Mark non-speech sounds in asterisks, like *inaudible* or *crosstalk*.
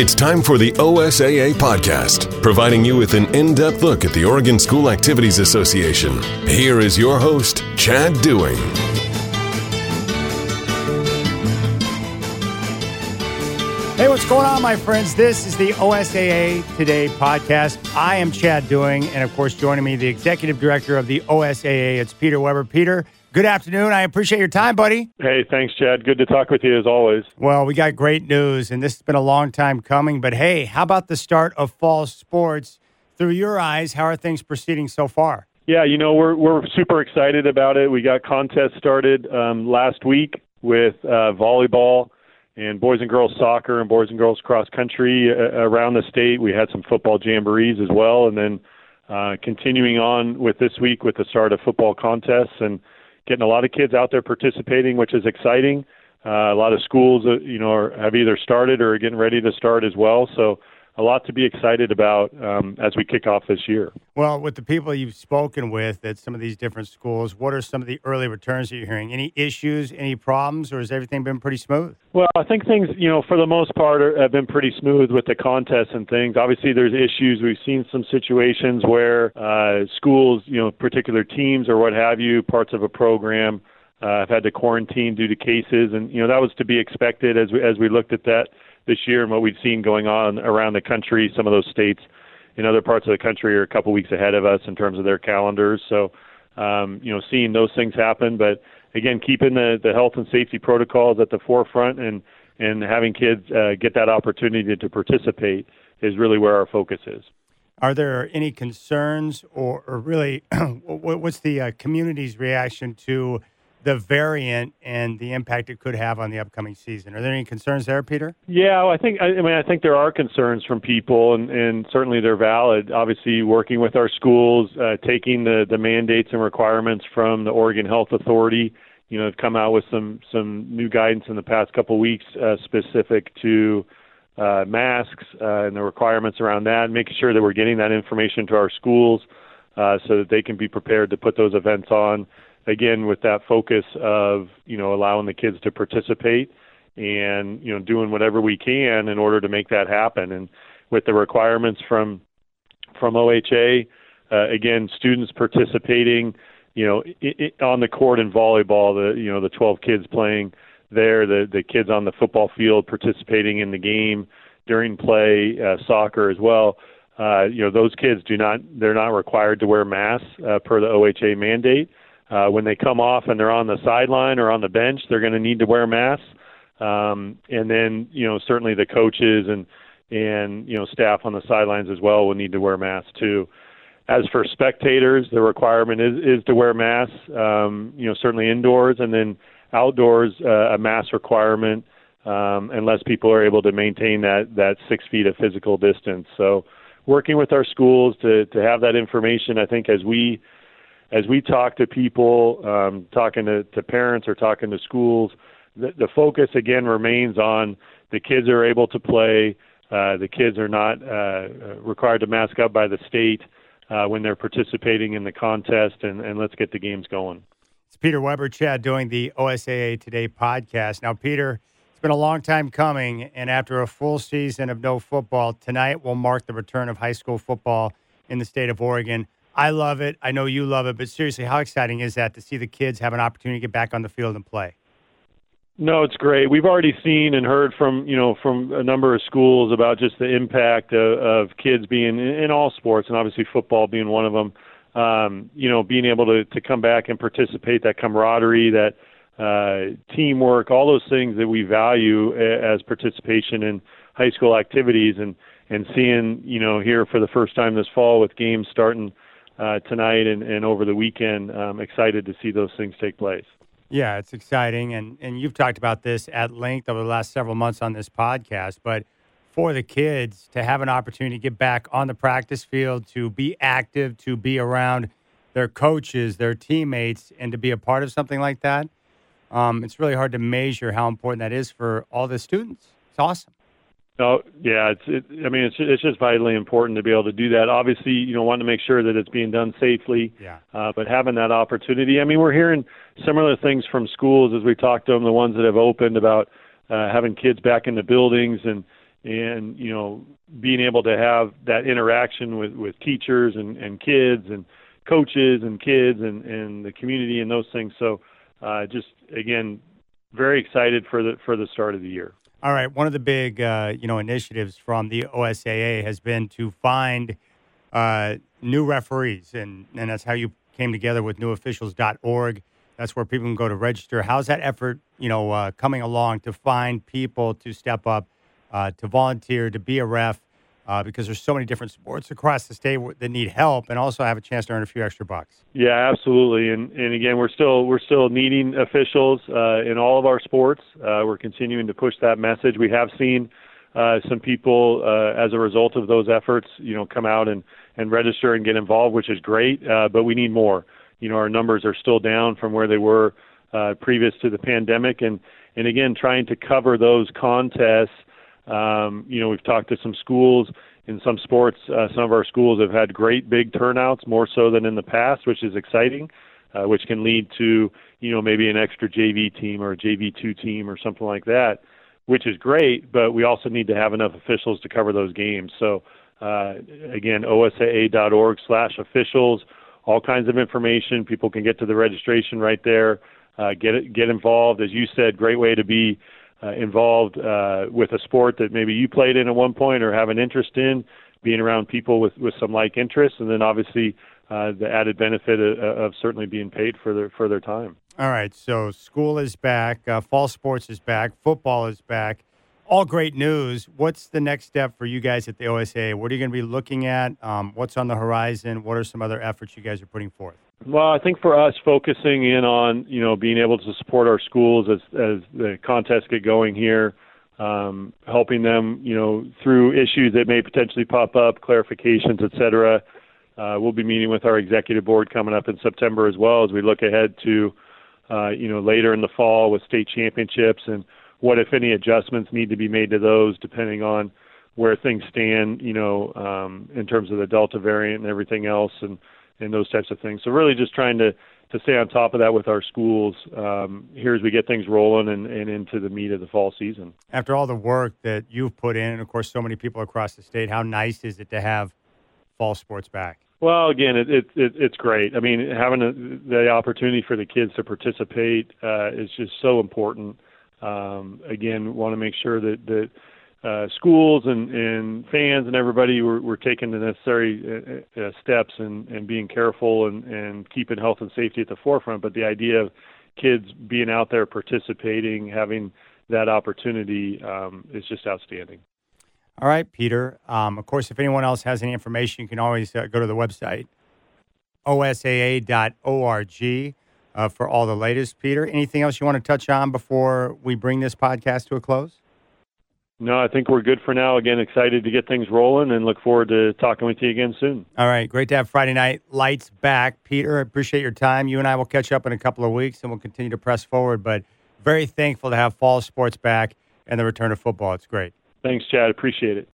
It's time for the OSAA podcast, providing you with an in depth look at the Oregon School Activities Association. Here is your host, Chad Doing. Hey, what's going on, my friends? This is the OSAA Today podcast. I am Chad Doing, and of course, joining me, the executive director of the OSAA, it's Peter Weber. Peter, Good afternoon. I appreciate your time, buddy. Hey, thanks, Chad. Good to talk with you as always. Well, we got great news, and this has been a long time coming. But hey, how about the start of fall sports? Through your eyes, how are things proceeding so far? Yeah, you know, we're, we're super excited about it. We got contests started um, last week with uh, volleyball and boys and girls soccer and boys and girls cross country uh, around the state. We had some football jamborees as well, and then uh, continuing on with this week with the start of football contests and getting a lot of kids out there participating, which is exciting. Uh, a lot of schools, uh, you know, are, have either started or are getting ready to start as well. So a lot to be excited about um, as we kick off this year. Well, with the people you've spoken with at some of these different schools, what are some of the early returns that you're hearing? Any issues, any problems, or has everything been pretty smooth? Well, I think things, you know, for the most part, are, have been pretty smooth with the contests and things. Obviously, there's issues. We've seen some situations where uh, schools, you know, particular teams or what have you, parts of a program. Uh, have had to quarantine due to cases, and you know that was to be expected as we as we looked at that this year and what we've seen going on around the country. Some of those states in other parts of the country are a couple weeks ahead of us in terms of their calendars. So, um, you know, seeing those things happen, but again, keeping the, the health and safety protocols at the forefront and and having kids uh, get that opportunity to participate is really where our focus is. Are there any concerns, or, or really, *clears throat* what's the uh, community's reaction to the variant and the impact it could have on the upcoming season. Are there any concerns there, Peter? Yeah, well, I think I, mean I think there are concerns from people, and, and certainly they're valid. Obviously, working with our schools, uh, taking the the mandates and requirements from the Oregon Health Authority. You know, have come out with some some new guidance in the past couple of weeks uh, specific to uh, masks uh, and the requirements around that, making sure that we're getting that information to our schools uh, so that they can be prepared to put those events on again with that focus of you know allowing the kids to participate and you know doing whatever we can in order to make that happen. And with the requirements from from OHA uh, again students participating you know it, it, on the court in volleyball the you know the 12 kids playing there the the kids on the football field participating in the game during play uh, soccer as well uh, you know those kids do not they're not required to wear masks uh, per the OHA mandate uh, when they come off and they're on the sideline or on the bench, they're going to need to wear masks. Um, and then, you know, certainly the coaches and and you know staff on the sidelines as well will need to wear masks too. As for spectators, the requirement is is to wear masks. Um, you know, certainly indoors and then outdoors, uh, a mask requirement um, unless people are able to maintain that that six feet of physical distance. So, working with our schools to to have that information, I think as we as we talk to people, um, talking to, to parents or talking to schools, the, the focus again remains on the kids are able to play. Uh, the kids are not uh, required to mask up by the state uh, when they're participating in the contest, and, and let's get the games going. It's Peter Weber, Chad, doing the OSAA Today podcast. Now, Peter, it's been a long time coming, and after a full season of no football, tonight will mark the return of high school football in the state of Oregon. I love it. I know you love it, but seriously, how exciting is that to see the kids have an opportunity to get back on the field and play? No, it's great. We've already seen and heard from you know from a number of schools about just the impact of, of kids being in, all sports, and obviously football being one of them. Um, you know, being able to to come back and participate, that camaraderie, that uh, teamwork, all those things that we value as participation in high school activities, and and seeing you know here for the first time this fall with games starting uh, tonight and, and over the weekend. I'm excited to see those things take place. Yeah, it's exciting, and and you've talked about this at length over the last several months on this podcast. But for the kids to have an opportunity to get back on the practice field, to be active, to be around their coaches, their teammates, and to be a part of something like that, um, it's really hard to measure how important that is for all the students. It's awesome. Oh yeah, it's. It, I mean, it's it's just vitally important to be able to do that. Obviously, you know, want to make sure that it's being done safely. Yeah. Uh, but having that opportunity, I mean, we're hearing similar things from schools as we talk to them, the ones that have opened about uh, having kids back in the buildings and and you know being able to have that interaction with with teachers and and kids and coaches and kids and and the community and those things. So uh, just again, very excited for the for the start of the year. All right, one of the big uh, you know initiatives from the OSAA has been to find uh, new referees, and and that's how you came together with newofficials.org. That's where people can go to register. How's that effort, you know, uh, coming along to find people to step up, uh, to volunteer, to be a ref? Uh, because there's so many different sports across the state that need help and also have a chance to earn a few extra bucks. Yeah, absolutely. And and again, we're still we're still needing officials uh, in all of our sports. Uh, we're continuing to push that message. We have seen uh, some people uh, as a result of those efforts, you know, come out and and register and get involved, which is great. Uh, but we need more. You know, our numbers are still down from where they were previous to the pandemic, and and again, trying to cover those contests um, you know, we've talked to some schools in some sports. Uh, some of our schools have had great big turnouts, more so than in the past, which is exciting, uh, which can lead to you know maybe an extra JV team or a JV two team or something like that, which is great. But we also need to have enough officials to cover those games. So uh, again, osaa.org/officials. All kinds of information. People can get to the registration right there. Uh, get get involved. As you said, great way to be uh, involved uh, with a sport that maybe you played in at one point or have an interest in, being around people with, with some like interests, and then obviously uh, the added benefit of, of, certainly being paid for their for their time. All right, so school is back, uh, fall sports is back, football is back. All great news. What's the next step for you guys at the OSA? What are you going to be looking at? Um, what's on the horizon? What are some other efforts you guys are putting forth? Well, I think for us, focusing in on you know being able to support our schools as as the contests get going here, um, helping them you know through issues that may potentially pop up, clarifications, et cetera. Uh, we'll be meeting with our executive board coming up in September as well as we look ahead to uh, you know later in the fall with state championships and what if any adjustments need to be made to those depending on where things stand you know um, in terms of the Delta variant and everything else and and those types of things. So really just trying to to stay on top of that with our schools um, here as we get things rolling and, and into the meat of the fall season. After all the work that you've put in, and of course so many people across the state, how nice is it to have fall sports back? Well, again, it, it, it it's great. I mean, having a, the opportunity for the kids to participate uh, is just so important. Um, again, want to make sure that that uh, schools and, and fans and everybody were, were taking the necessary uh, uh, steps and, and being careful and, and keeping health and safety at the forefront. But the idea of kids being out there participating, having that opportunity um, is just outstanding. All right, Peter. Um, of course, if anyone else has any information, you can always uh, go to the website, osaa.org, uh, for all the latest. Peter, anything else you want to touch on before we bring this podcast to a close? No, I think we're good for now. Again, excited to get things rolling and look forward to talking with you again soon. All right. Great to have Friday night lights back. Peter, I appreciate your time. You and I will catch up in a couple of weeks and we'll continue to press forward. But very thankful to have fall sports back and the return of football. It's great. Thanks, Chad. Appreciate it.